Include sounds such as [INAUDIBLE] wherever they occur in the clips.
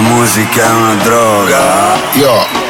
musica è una droga. Yo.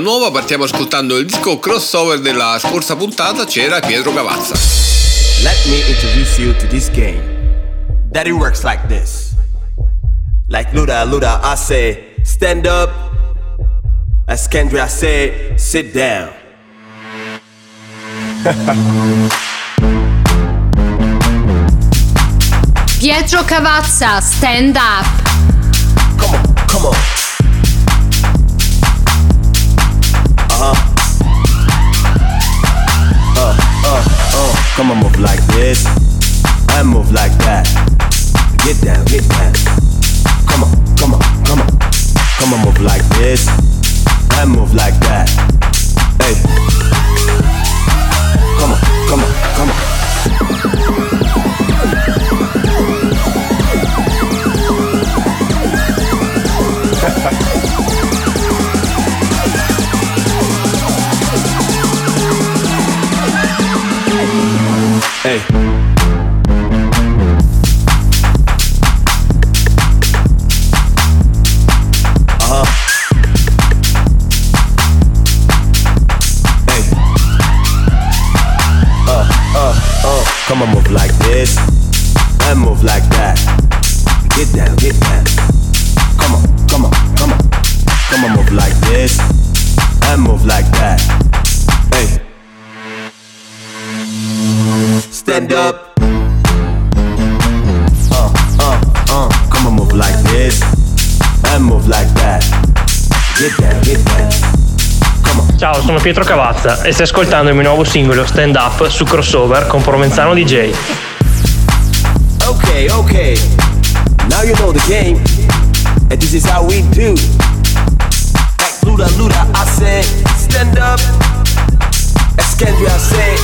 nuova. Partiamo ascoltando il disco crossover della scorsa puntata, c'era Pietro Cavazza. Let me introduce you to this game. That it works like this. Like Luda Luda, I say, stand up. As Kendra, I say, sit down. [LAUGHS] Pietro Cavazza, stand up. Come on, come on. Uh-huh. Uh, uh, uh. Come on, move like this. And move like that. Get down, get down. Come on, come on, come on. Come on, move like this. And move like that. Hey. Come on, come on, come on. Sono Pietro Cavazza e stai ascoltando il mio nuovo singolo Stand Up su Crossover con Provenzano DJ. Okay, okay. Now you know the game. And this is how we do. Like Luda Luda, I say, stand up. I say,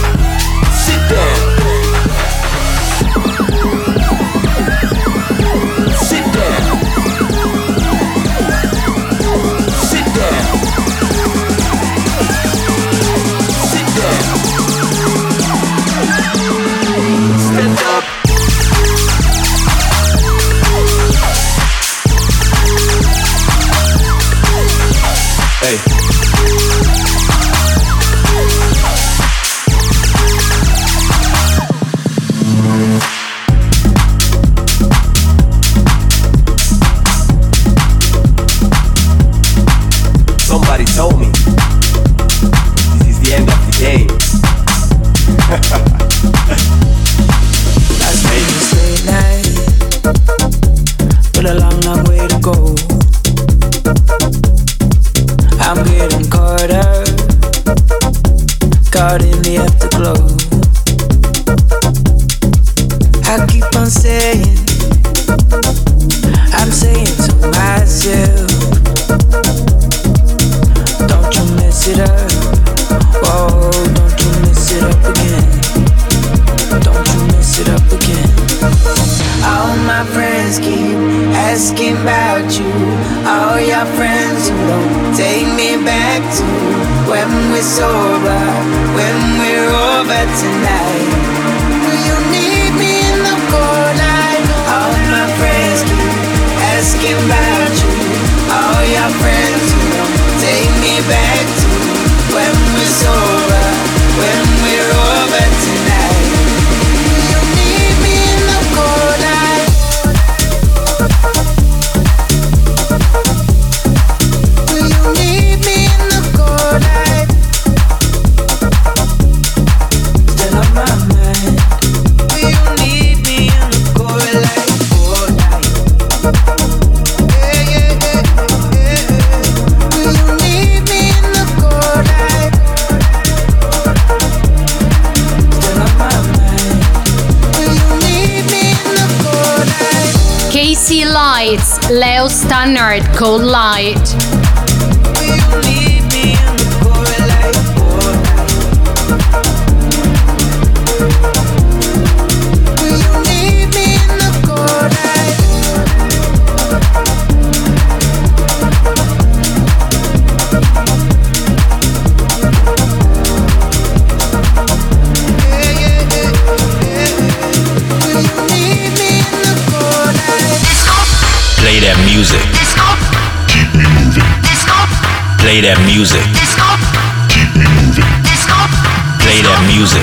sit down. Planet Cold Light. That music. Play that music.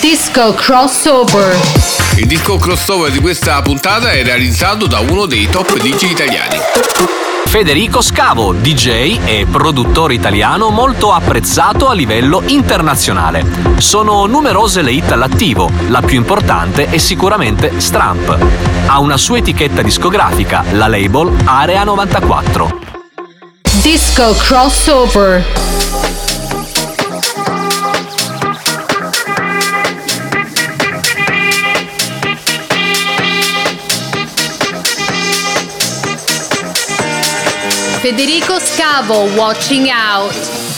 Disco Crossover. Il disco crossover di questa puntata è realizzato da uno dei top DJ italiani. Federico Scavo, DJ e produttore italiano molto apprezzato a livello internazionale. Sono numerose le hit all'attivo, la più importante è sicuramente Stramp. Ha una sua etichetta discografica, la label Area 94. Disco Crossover. Federico Scavo, Watching Out.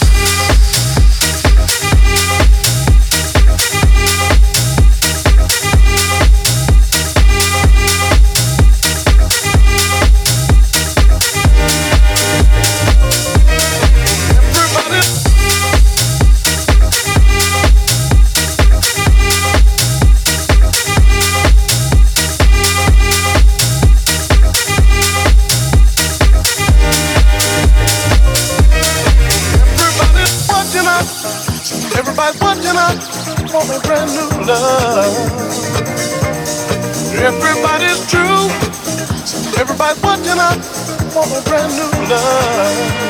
Everybody's true. Everybody's watching us for a brand new love.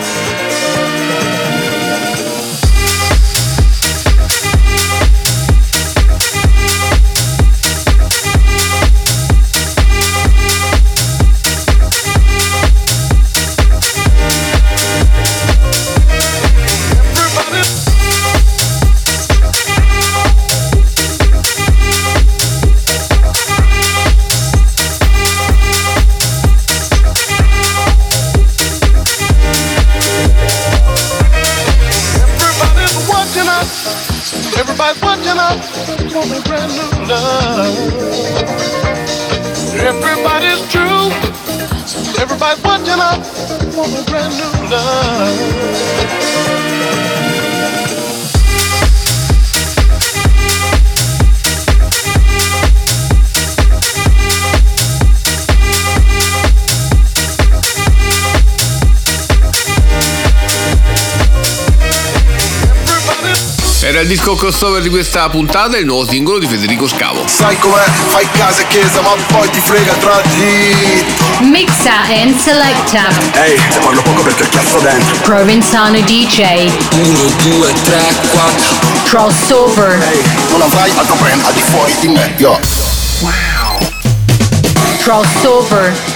Everybody's watching us for a brand new love. Everybody's true. Everybody's watching us for a brand new love. Era il disco crossover di questa puntata, il nuovo singolo di Federico Scavo. Sai com'è? Fai casa e chiesa ma poi ti frega tra di Mixa and Selecta. Ehi, te parlo poco perché ho chiasso dentro Provenzano DJ. 1, 2, 3, 4 Crossover. Ehi, non avrai altro brand al di fuori di me Yo Crossover.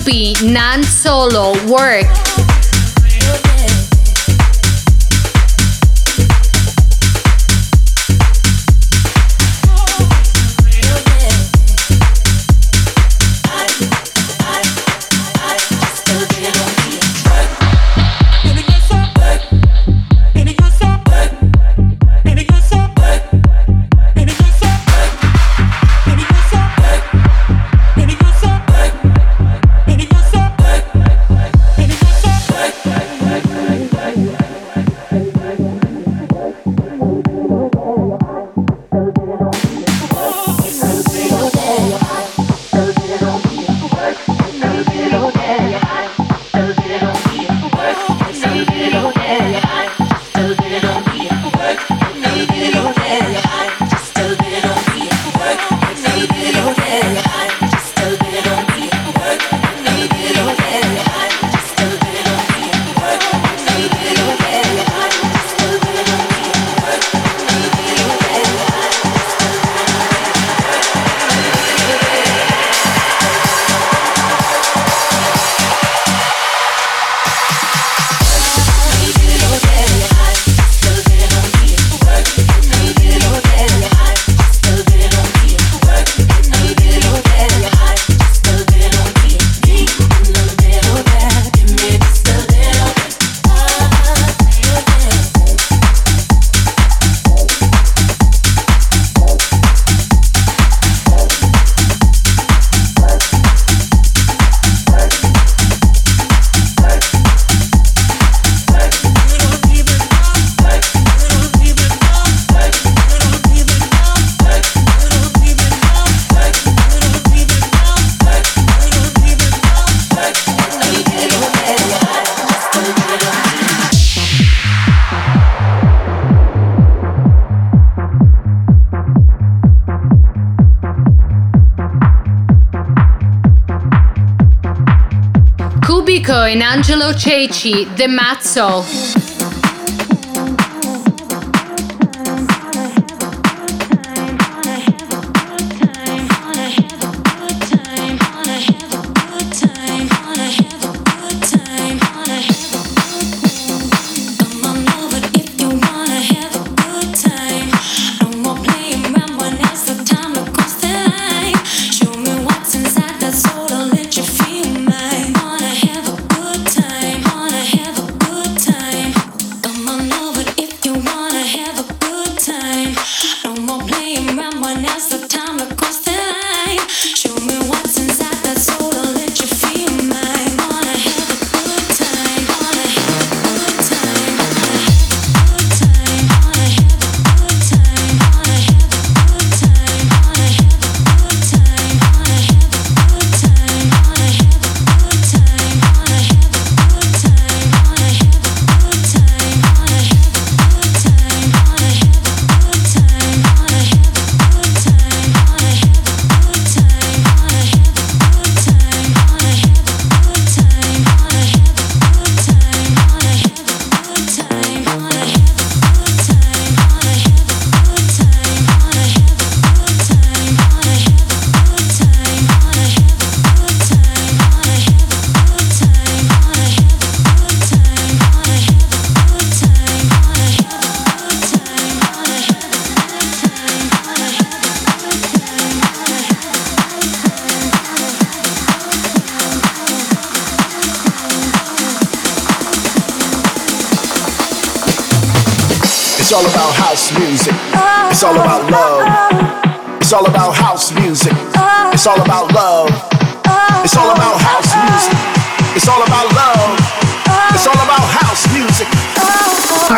DLB non solo work. Angelo Ceci, The Mazzo.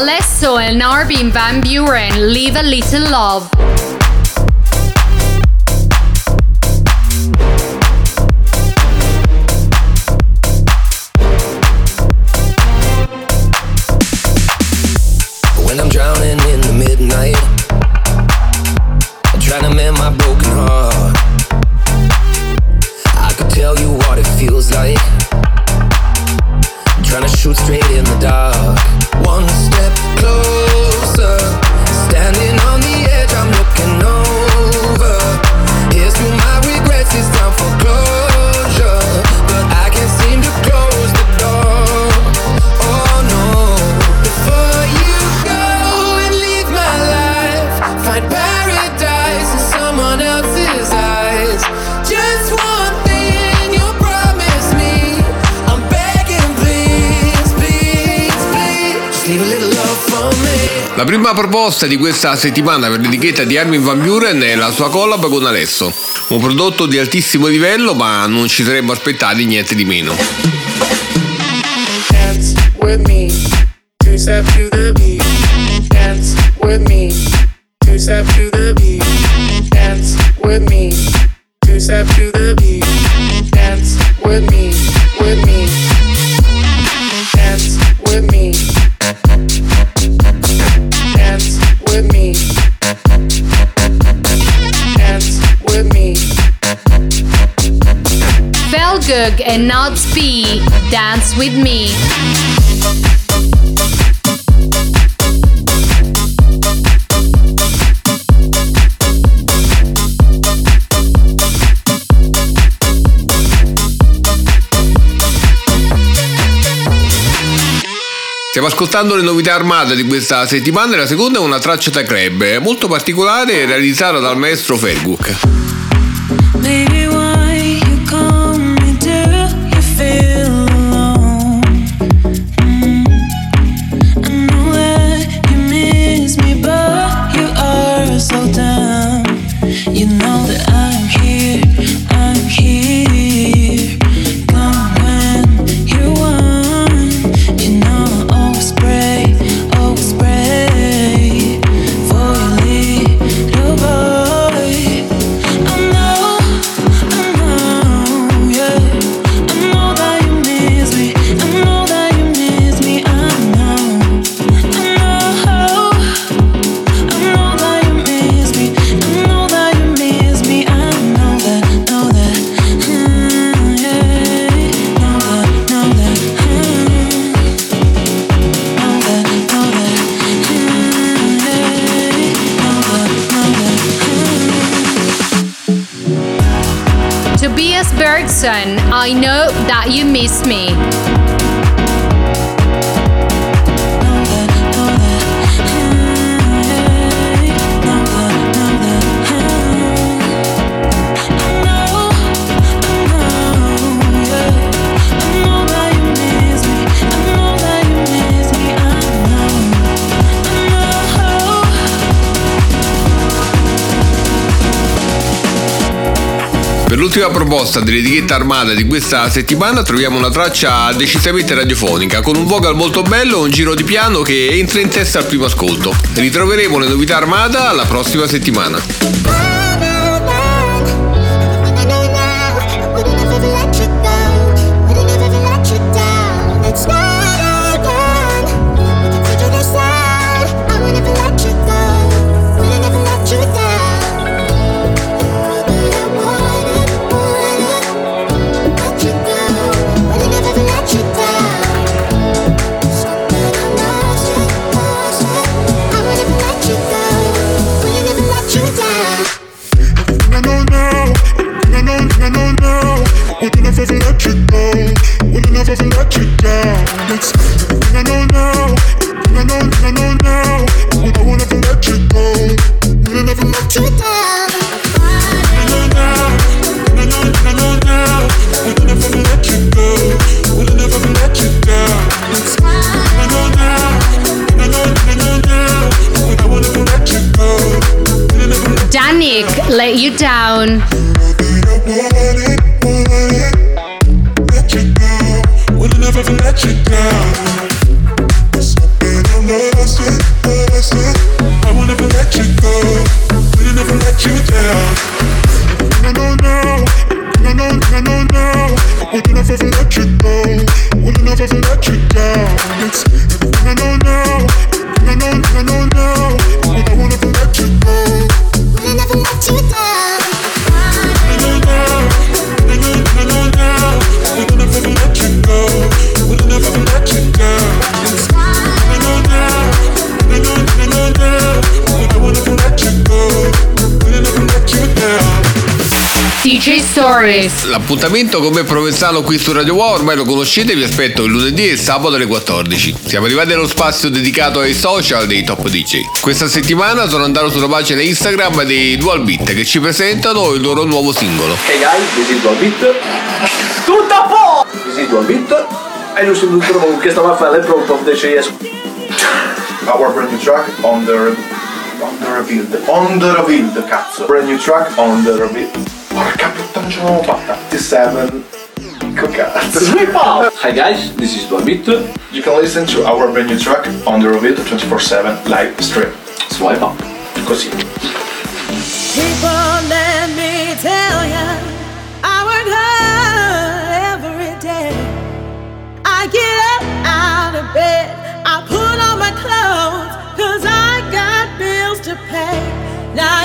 Alesso and Arvin Van Buren, Leave a Little Love. prima proposta di questa settimana per l'etichetta di Armin Van Buren è la sua collab con Alesso, un prodotto di altissimo livello ma non ci saremmo aspettati niente di meno. dance with me. Stiamo ascoltando le novità armate di questa settimana e la seconda è una traccia da club molto particolare realizzata dal maestro Ferguk. Per l'ultima proposta dell'etichetta armata di questa settimana troviamo una traccia decisamente radiofonica, con un vocal molto bello e un giro di piano che entra in testa al primo ascolto. Ritroveremo le novità armata la prossima settimana. Down. Stories. L'appuntamento come Provenzano qui su Radio Wow ormai lo conoscete, vi aspetto il lunedì e il sabato alle 14. Siamo arrivati allo spazio dedicato ai social dei top DJ. Questa settimana sono andato sulla pagina Instagram dei Dual Beat che ci presentano il loro nuovo singolo. Hey guys, this is Dual Beat. Tutto a po'! This is Dual Beat. E lui sul tutto con questa mafia è pronto of the CS. Our brand new track on the on the revealed. On the revealed, cazzo. Brand new track on the revealed. Porca puttana ce l'abbiamo fatta. 27 Con cazzo. Up! Hi guys, this is Dual Beat. You can listen to our brand new track on the revealed 24/7 live stream. Swipe up. Così. People, let me tell ya, I work hard every day. I get up out of bed, I put on my clothes, cause I got bills to pay. Now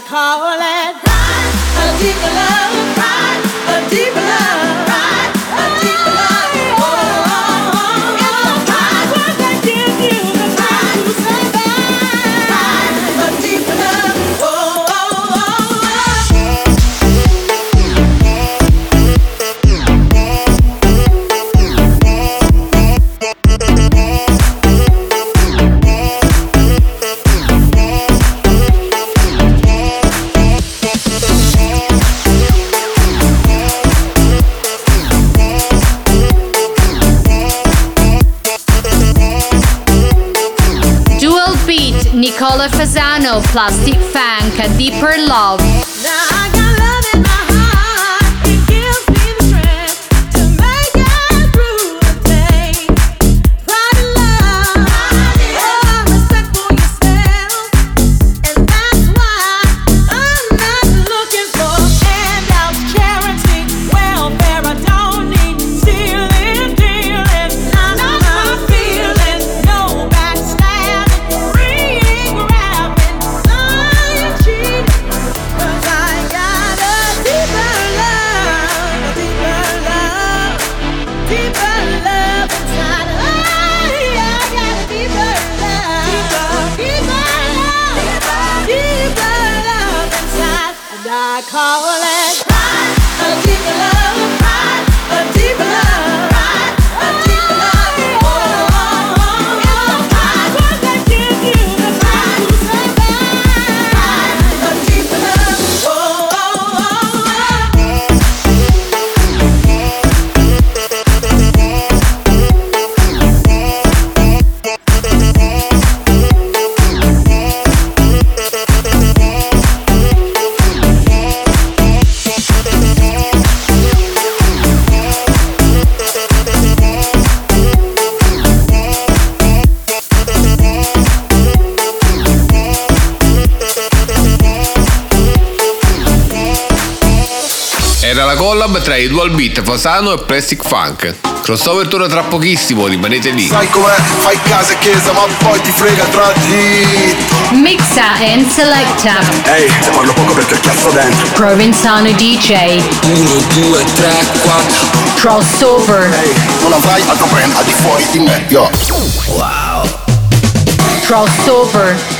I call it a deeper love, Plastic Funk, Deeper Love. I Dual Beat, Fasano e Plastic Funk. Crossover torna tra pochissimo, rimanete lì. Sai com'è? Fai casa e chiesa, ma poi ti frega tra di. Mixa and selecta. Ehi, se parlo poco perché il cazzo dentro. Provenzano DJ. 1, 2, 3, 4. Crossover. Ehi, non avrai altro brand al di fuori di me, yo. Wow. Crossover.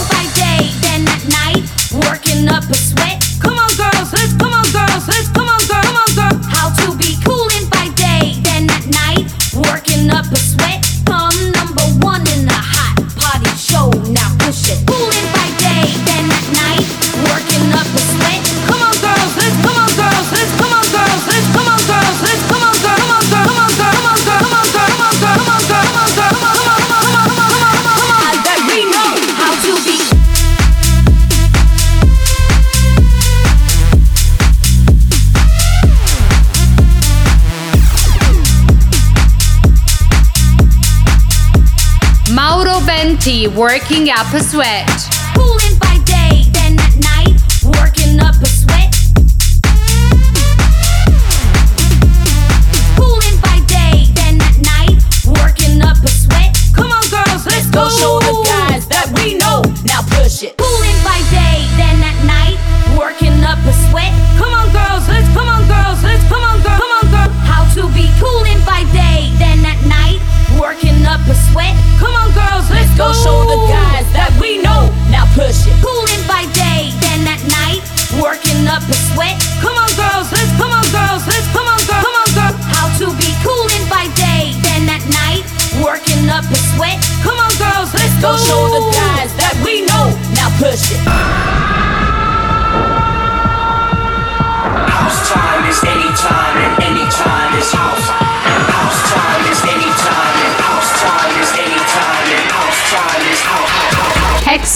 Working up a sweat.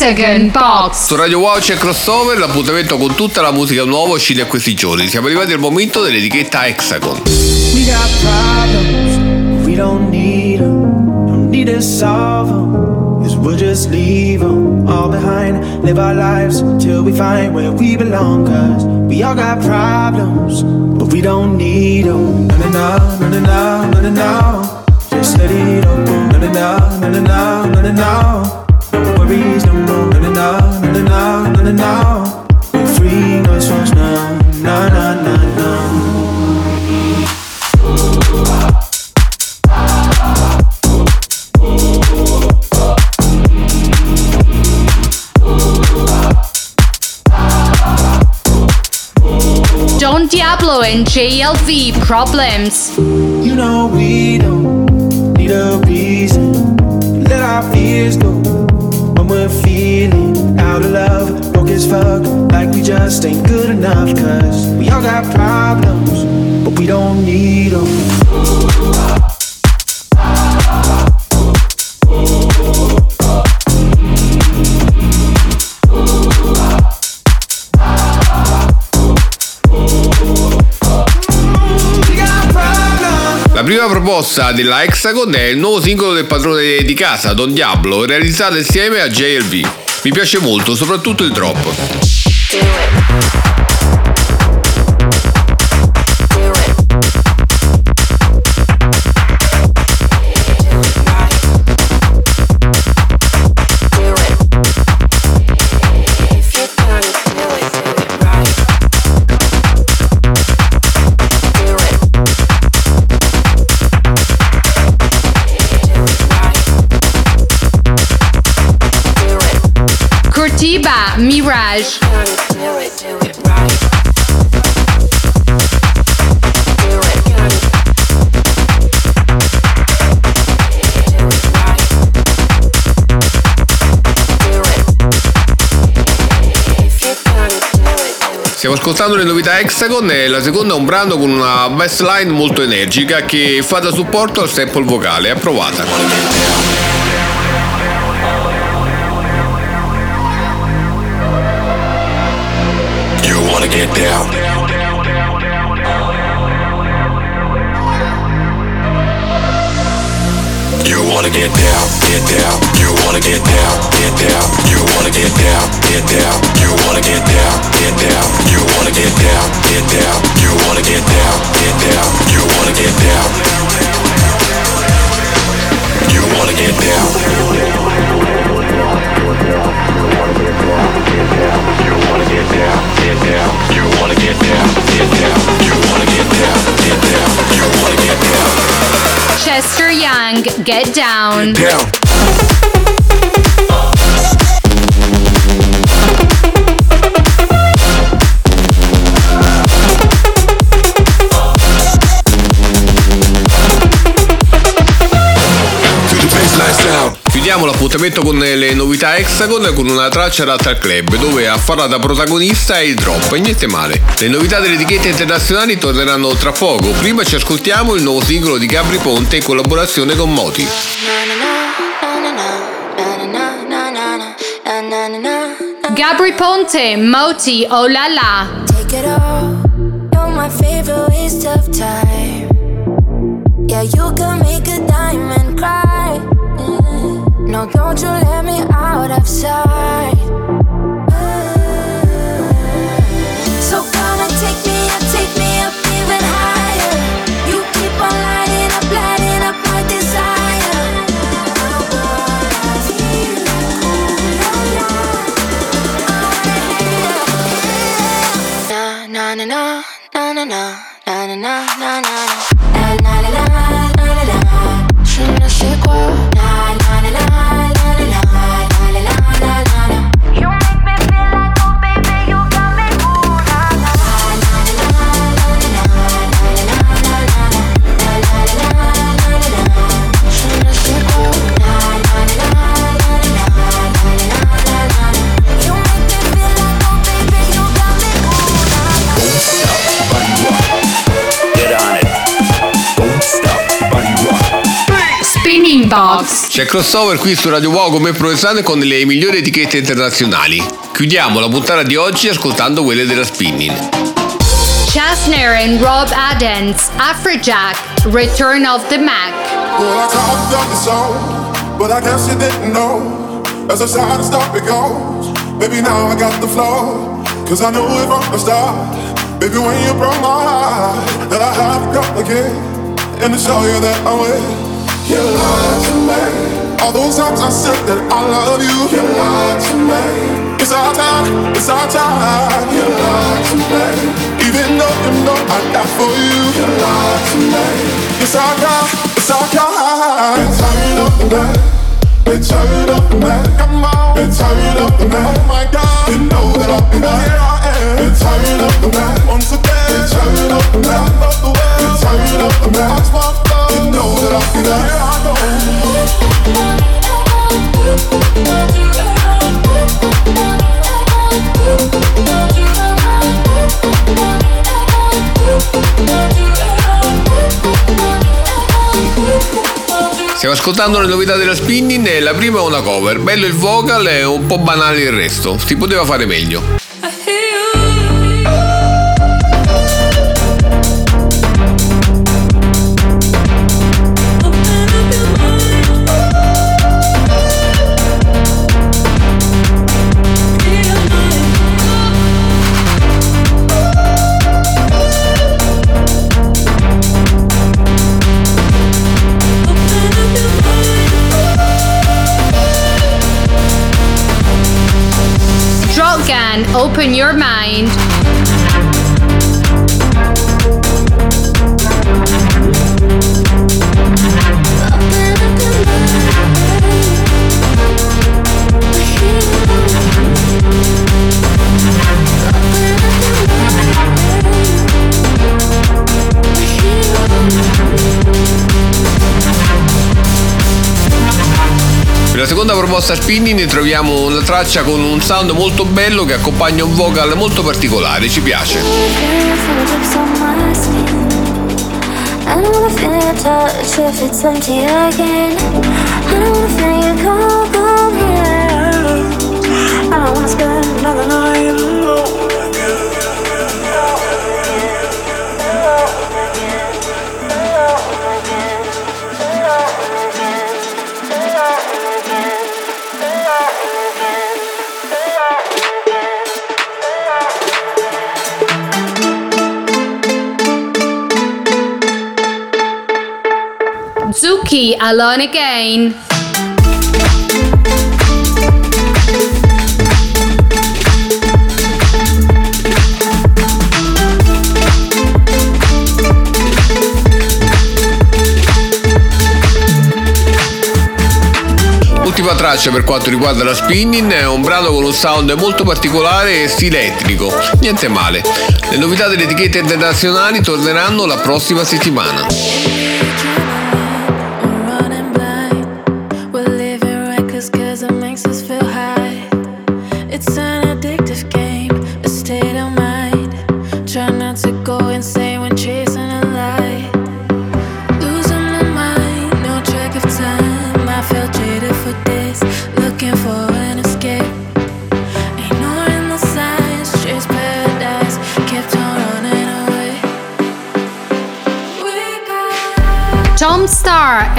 Hexagon Box. Su Radio Wow c'è Crossover, l'appuntamento con tutta la musica nuova uscita in questi giorni. Siamo arrivati al momento dell'etichetta Hexagon. We got problems, we don't need them, don't need to solve them. Cause we'll just leave them all behind. Live our lives till we find where we belong. Cause we all got problems, but we don't need them. No, no, no, no, no, no, no. Just let it open. No, no, no, no, no, no, no, no. Worries no more. No, no, no, no, no, no, no, no. We're free, no songs, no, no, no, no, no. Don Diablo and JLV Problems. You know we don't need a reason. Let our fears go when we're feeling out of love. Broke as fuck, like we just ain't good enough. Cause we all got problems, but we don't need them. Prima proposta della Hexagon è il nuovo singolo del padrone di casa, Don Diablo, realizzato insieme a JLV. Mi piace molto, soprattutto il drop. Mirage. Stiamo ascoltando le novità Hexagon e la seconda è un brano con una bassline molto energica che fa da supporto al sample vocale. Approvata. Get down, get down. You wanna get down, get down. You wanna get down, get down. You wanna get down, get down. You wanna get down, get down. You wanna get down, get down. You wanna get down. You wanna get down. Get down, get down. You wanna get down, get down. You wanna get down, get down. Chester Young, Get Down. Down. L'appuntamento con le novità Hexagon con una traccia adatta al club dove a farla da protagonista è il drop e niente male. Le novità delle etichette internazionali torneranno tra poco. Prima ci ascoltiamo il nuovo singolo di Gabri Ponte in collaborazione con Moti. Gabri Ponte, Moti, Oh La La. Take it all. You're my favorite waste of time. Yeah, you can make a. No, don't you let me out of sight. Box. C'è crossover qui su Radio Wow come professionale con le migliori etichette internazionali. Chiudiamo la puntata di oggi ascoltando quelle della Spinning. Chasner and Rob Adams, Afrojack, Return of the Mac. Well, I talked up the song, but I guess you didn't know. As a side stop it goes. Baby, now I got the flow. Cause I knew it from the start. Baby, when you broke my heart, that I have to come again. And to show you that I'm with. You lied to me. All those times I said that I love you. You lied to me. It's our time, it's our time. You lied to me. Even though you know I die for you. You lied to me. It's our time, it's our time. It's turn up the night. It's turn up the night. Come on. Turn up the night. Oh my God. You know that I'll be there. Stiamo ascoltando le novità della Spinning e la prima è una cover, bello il vocal e un po' banale il resto, si poteva fare meglio. Open Your Mind. Proposta spinning troviamo una traccia con un sound molto bello che accompagna un vocal molto particolare, ci piace. I Zuki Alone Again. Ultima traccia per quanto riguarda la spinning è un brano con un sound molto particolare e stile etnico. Niente male. Le novità delle etichette internazionali torneranno la prossima settimana.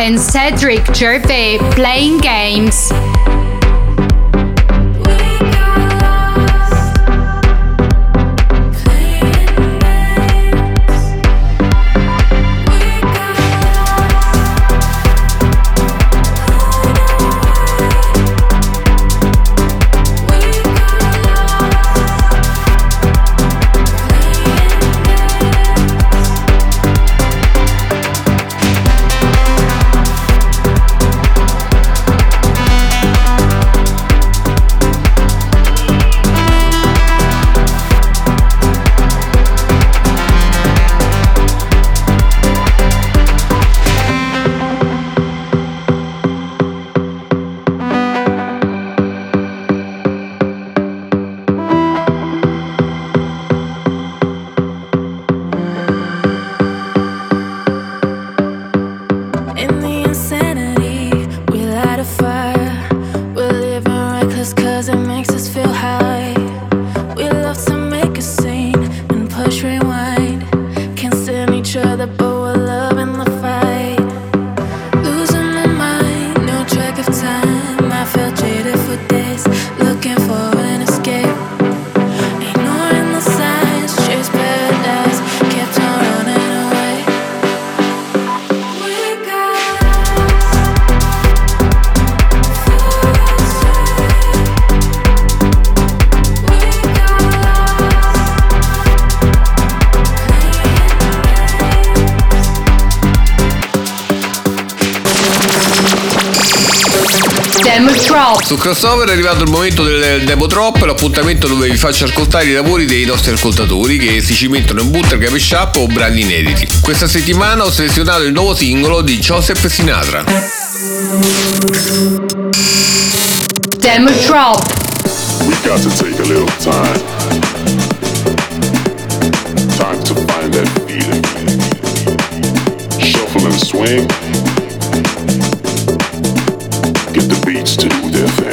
And Cedric Gervais playing games. Su crossover è arrivato il momento del Demo Drop, l'appuntamento dove vi faccio ascoltare i lavori dei nostri ascoltatori che si cimentano in bootleg, mashup o brani inediti. Questa settimana ho selezionato il nuovo singolo di Joseph Sinatra. Demo Drop. We got to take a little time. Time to find that feeling. Shuffle and swing. Get the beats to do their thing.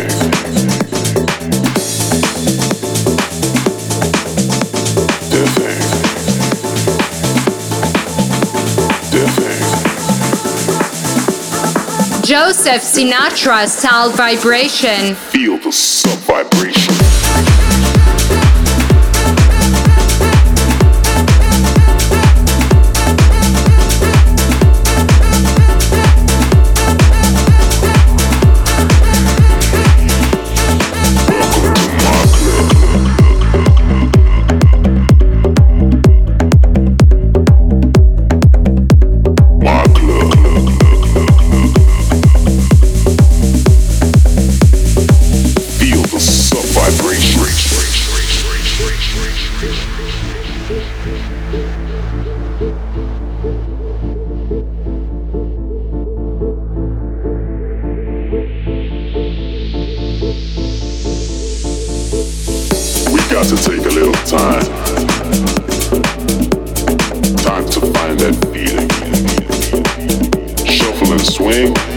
Joseph Sinatra style vibration. Feel the sub vibration. Swing.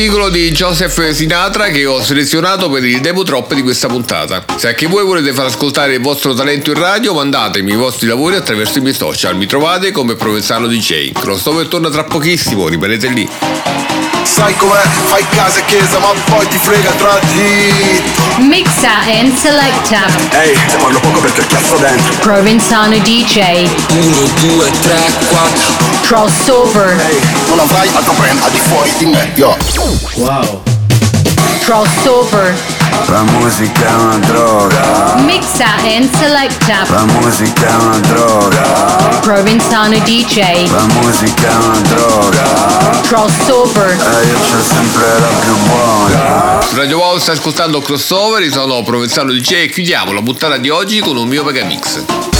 Singolo di Joseph Sinatra che ho selezionato per il demo troppe di questa puntata. Se anche voi volete far ascoltare il vostro talento in radio, mandatemi i vostri lavori attraverso i miei social. Mi trovate come Provenzano DJ. Crossover torna tra pochissimo, rimanete lì. Sai com'è? Fai casa e chiesa ma poi ti frega tra di Mixa and selecta. Ehi, te parlo poco perché cazzo dentro Provenzano DJ. 1, 2, 3, 4 Crossover. Non avrai altro brand al di fuori di me, yo Wow Crossover. La musica è una droga, Mixa and selecta. la musica è una droga, Provenzano DJ. la musica è una droga, Crossover. e io c'ho sempre la più buona. Su Radio Wow stai ascoltando Crossover, io sono Provenzano DJ e chiudiamo la puntata di oggi con un mio megamix. A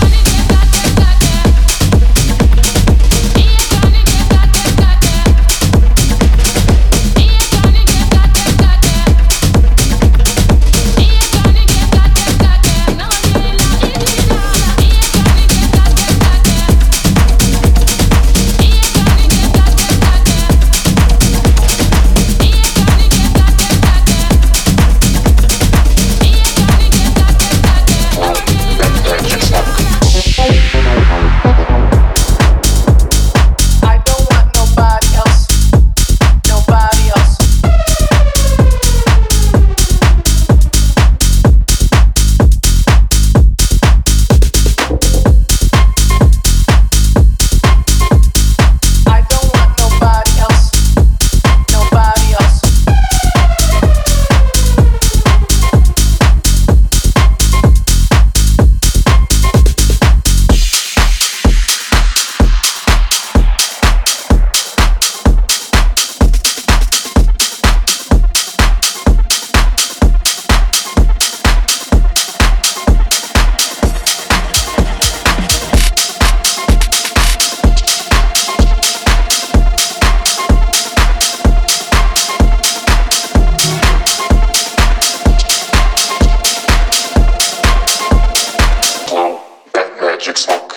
Magic Smoke.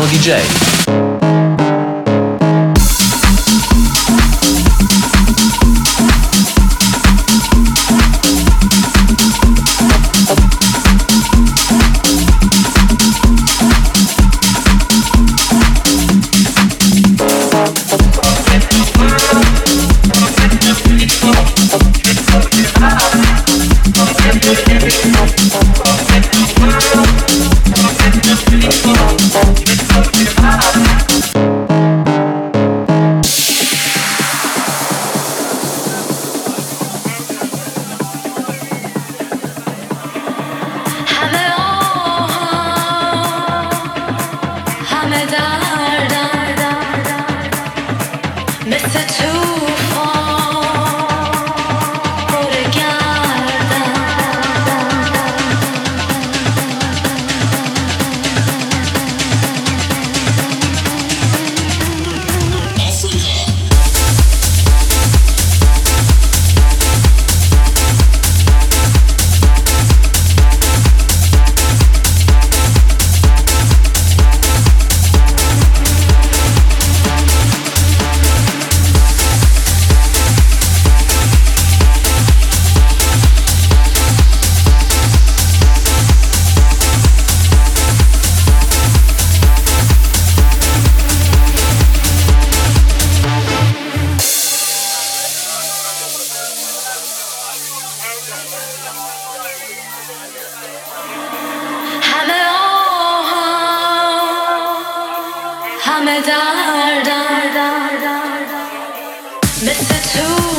Provenzano DJ. همه دردم مثل توفان